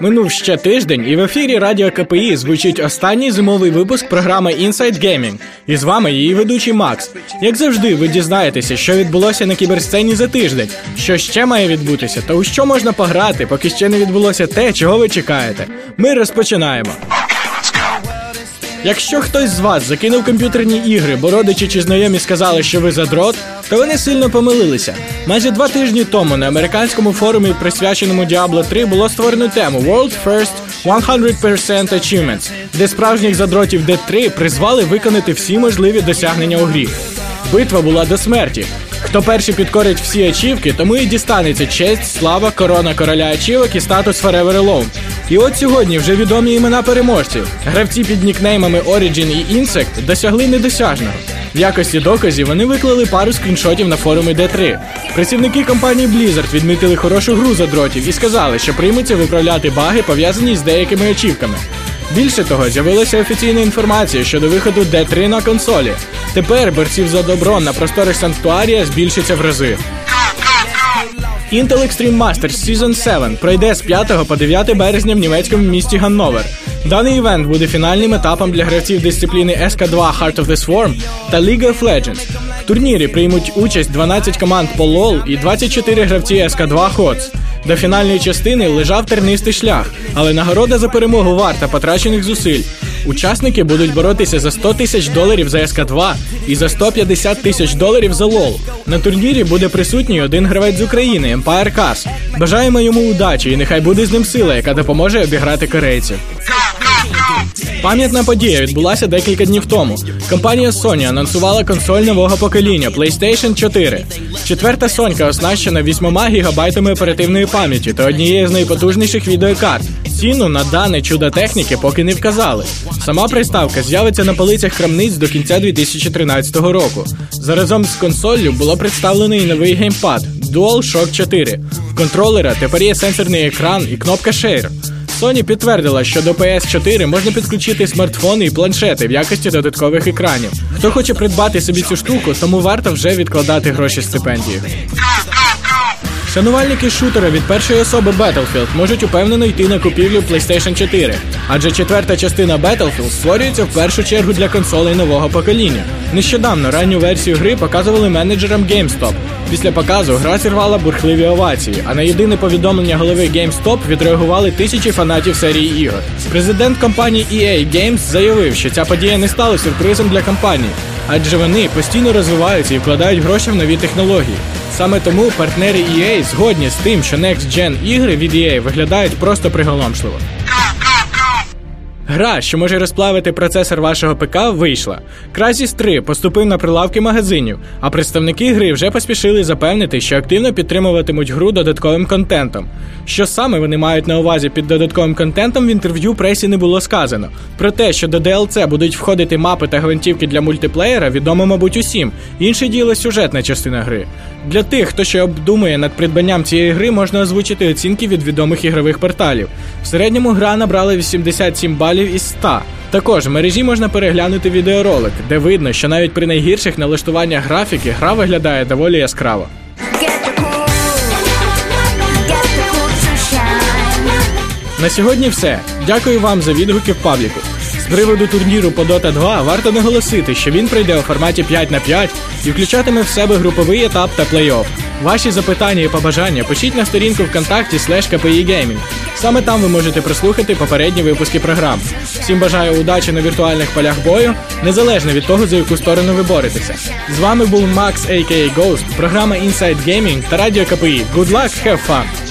Минув ще тиждень, і в ефірі Радіо КПІ звучить останній зимовий випуск програми Inside Gaming. І з вами її ведучий Макс. Як завжди, ви дізнаєтеся, що відбулося на кіберсцені за тиждень, що ще має відбутися, та у що можна пограти, поки ще не відбулося те, чого ви чекаєте. Ми розпочинаємо. Якщо хтось з вас закинув комп'ютерні ігри, бо родичі чи знайомі сказали, що ви задрот, то вони сильно помилилися. Майже два тижні тому на американському форумі, присвяченому Diablo 3, було створено тему World First 100% Achievements, де справжніх задротів D3 призвали виконати всі можливі досягнення у грі. Битва була до смерті. Хто перший підкорить всі ачівки, тому і дістанеться честь, слава, корона короля ачівок і статус Forever Alone. І от сьогодні вже відомі імена переможців. Гравці під нікнеймами Origin і Insect досягли недосяжного. В якості доказів вони виклали пару скріншотів на форумі D3. Працівники компанії Blizzard відмітили хорошу гру за дротів і сказали, що приймуться виправляти баги, пов'язані з деякими очівками. Більше того, з'явилася офіційна інформація щодо виходу D3 на консолі. Тепер борців за добро на просторах Санктуарія збільшиться в рази. Intel Extreme Masters Season 7 пройде з 5 по 9 березня в німецькому місті Ганновер. Даний івент буде фінальним етапом для гравців дисципліни SK2 Heart of the Swarm та League of Legends. В турнірі приймуть участь 12 команд по LoL і 24 гравці SK2 HOTS. До фінальної частини лежав тернистий шлях, але нагорода за перемогу варта потрачених зусиль. Учасники будуть боротися за 100 тисяч доларів за СК2 і за 150 тисяч доларів за ЛОЛ. На турнірі буде присутній один гравець з України Empire Cars. Бажаємо йому удачі і нехай буде з ним сила, яка допоможе обіграти корейців. Пам'ятна подія відбулася декілька днів тому. Компанія Sony анонсувала консоль нового покоління PlayStation 4. Четверта сонька оснащена 8 гігабайтами оперативної пам'яті та однією з найпотужніших відеокарт. Ціну на дане чудо техніки поки не вказали. Сама приставка з'явиться на полицях крамниць до кінця 2013 року. Заразом з консоллю було представлено і новий геймпад DualShock 4. В контролера тепер є сенсорний екран і кнопка Share. Sony підтвердила, що до PS4 можна підключити смартфони і планшети в якості додаткових екранів. Хто хоче придбати собі цю штуку, тому варто вже відкладати гроші стипендії. Шанувальники шутера від першої особи Battlefield можуть упевнено йти на купівлю PlayStation 4, адже четверта частина Battlefield створюється в першу чергу для консолей нового покоління. Нещодавно ранню версію гри показували менеджерам GameStop. Після показу гра зірвала бурхливі овації, а на єдине повідомлення голови GameStop відреагували тисячі фанатів серії ігор. Президент компанії EA Games заявив, що ця подія не стала сюрпризом для компанії, адже вони постійно розвиваються і вкладають гроші в нові технології. Саме тому партнери EA згодні з тим, що Next Gen ігри від EA виглядають просто приголомшливо. Гра, що може розплавити процесор вашого ПК, вийшла. Crysis 3 поступив на прилавки магазинів, а представники гри вже поспішили запевнити, що активно підтримуватимуть гру додатковим контентом. Що саме вони мають на увазі під додатковим контентом в інтерв'ю пресі не було сказано. Про те, що до DLC будуть входити мапи та гвинтівки для мультиплеєра, відомо, мабуть, усім. Інше діло сюжетна частина гри. Для тих, хто ще обдумує над придбанням цієї гри, можна озвучити оцінки від відомих ігрових порталів. В середньому гра набрала 87 балів із 100. Також в мережі можна переглянути відеоролик, де видно, що навіть при найгірших налаштуваннях графіки гра виглядає доволі яскраво. На сьогодні все. Дякую вам за відгуки в пабліку. Приводу турніру по Dota 2 варто наголосити, що він пройде у форматі 5 на 5 і включатиме в себе груповий етап та плей-офф. Ваші запитання і побажання пишіть на сторінку ВКонтакті Gaming. Саме там ви можете прослухати попередні випуски програм. Всім бажаю удачі на віртуальних полях бою, незалежно від того, за яку сторону ви боретеся. З вами був Макс, a.k.a. Ghost, програма Inside Gaming та радіо КПІ. Good luck, have fun!